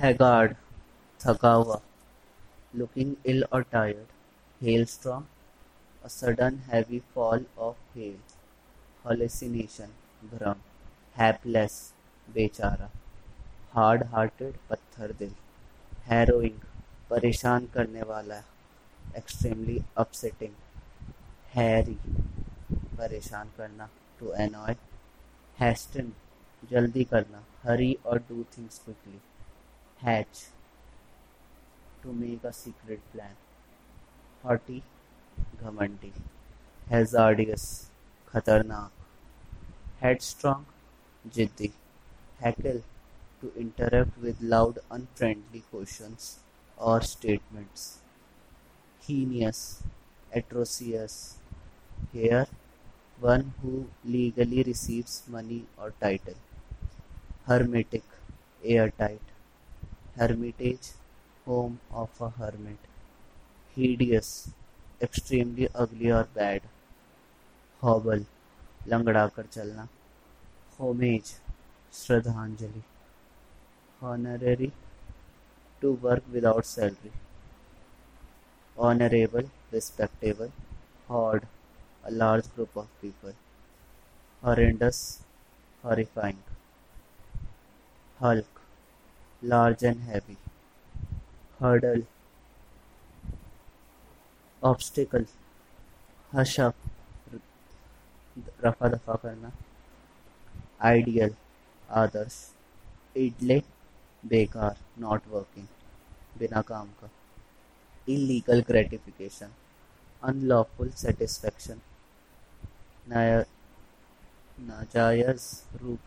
Haggard थका हुआ, looking ill or tired hailstorm a sudden heavy fall of hail, hallucination, भ्रम, hapless, बेचारा hard hearted पत्थर दिल हैरोइंग परेशान करने वाला एक्सट्रीमली अपसेटिंग हैरी परेशान करना टू एनॉय हैस्टन जल्दी करना हरी और do things quickly Hatch, to make a secret plan. Haughty, ghamandi, hazardous, khatarnak, headstrong, jiddi, heckle to interrupt with loud, unfriendly questions or statements. Heinous, atrocious, here one who legally receives money or title. Hermetic, airtight Hermitage, home of a hermit. Hideous, extremely ugly or bad. Hobble, लंगड़ा कर चलना. Homage, श्रद्धांजलि. Honorary, to work without salary. Honorable, respectable. Horde, a large group of people. Horrendous, horrifying. Hulk, large and heavy. Hurdle, obstacle. Hush up, रफा दफ़ा करना. Ideal, आदर्श. Idle, बेकार not working बिना काम का. इलीगल ग्रेटिफिकेशन अनलॉफुल सेटिस्फेक्शन नाजायज रूप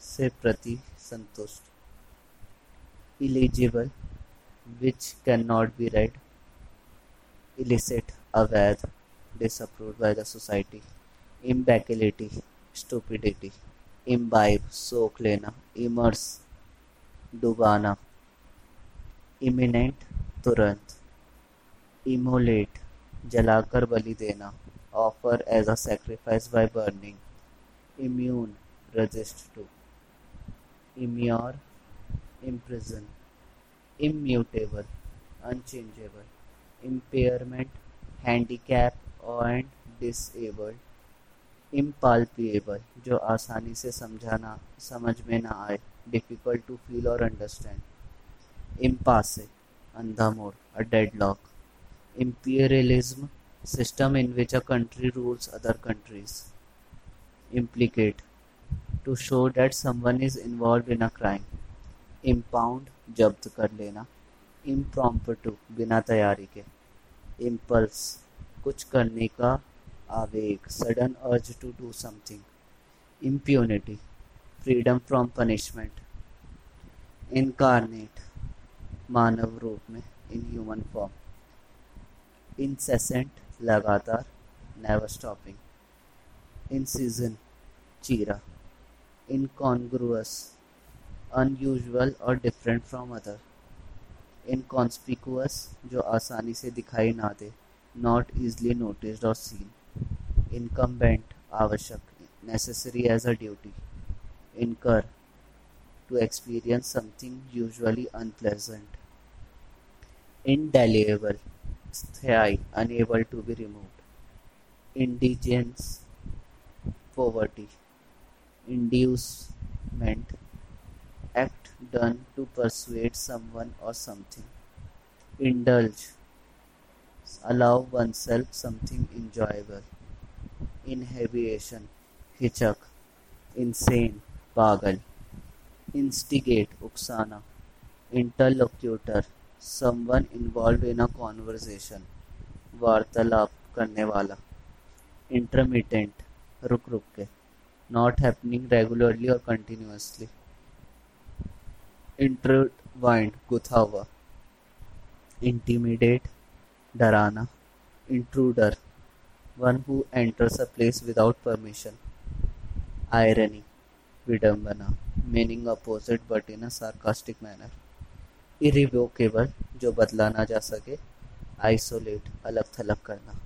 से प्रति संतुष्ट. Illegible which can not be read illicit अवैध disapproved by the society imbecility stupidity imbibe सोख लेना डुबाना इमिनेंट तुरंत इमोलेट जलाकर बलि देना offer as a sacrifice by burning immune resist to immure imprison immutable unchangeable impairment handicap and disabled impalpable जो आसानी से समझाना समझ में ना आए difficult to feel or understand. Impasse, andha mode, a deadlock. Imperialism, system in which a country rules other countries. Implicate, to show that someone is involved in a crime. Impound, जब्त कर लेना. Impromptu, बिना तैयारी के. Impulse, कुछ करने का आवेग, sudden urge to do something. Impunity, freedom from punishment incarnate मानव रूप में इन ह्यूमन फॉर्म इनसेसेंट लगातार नेवर स्टॉपिंग इन सीज़न चीरा incongruous अनयूजुअल और डिफरेंट फ्रॉम अदर इनकॉन्स्पिकुअस जो आसानी से दिखाई ना दे नॉट ईजली नोटिस्ड और सीन इनकम्बेंट आवश्यक necessary as a duty incur to experience something usually unpleasant. Indelible, sthai, unable to be removed. Indigence, poverty. Inducement, act done to persuade someone or something. Indulge, allow oneself something enjoyable. Inhibition, हिचक insane पागल instigate उकसाना interlocutor someone involved in a conversation वार्तालाप करने वाला intermittent रुक रुक के not happening regularly or continuously intertwined गुथा हुआ। Intimidate डराना। Intruder one who enters a place without permission irony विडम्बना meaning opposite but in a sarcastic manner irrevocable जो बदला ना जा सके। आइसोलेट अलग थलग करना।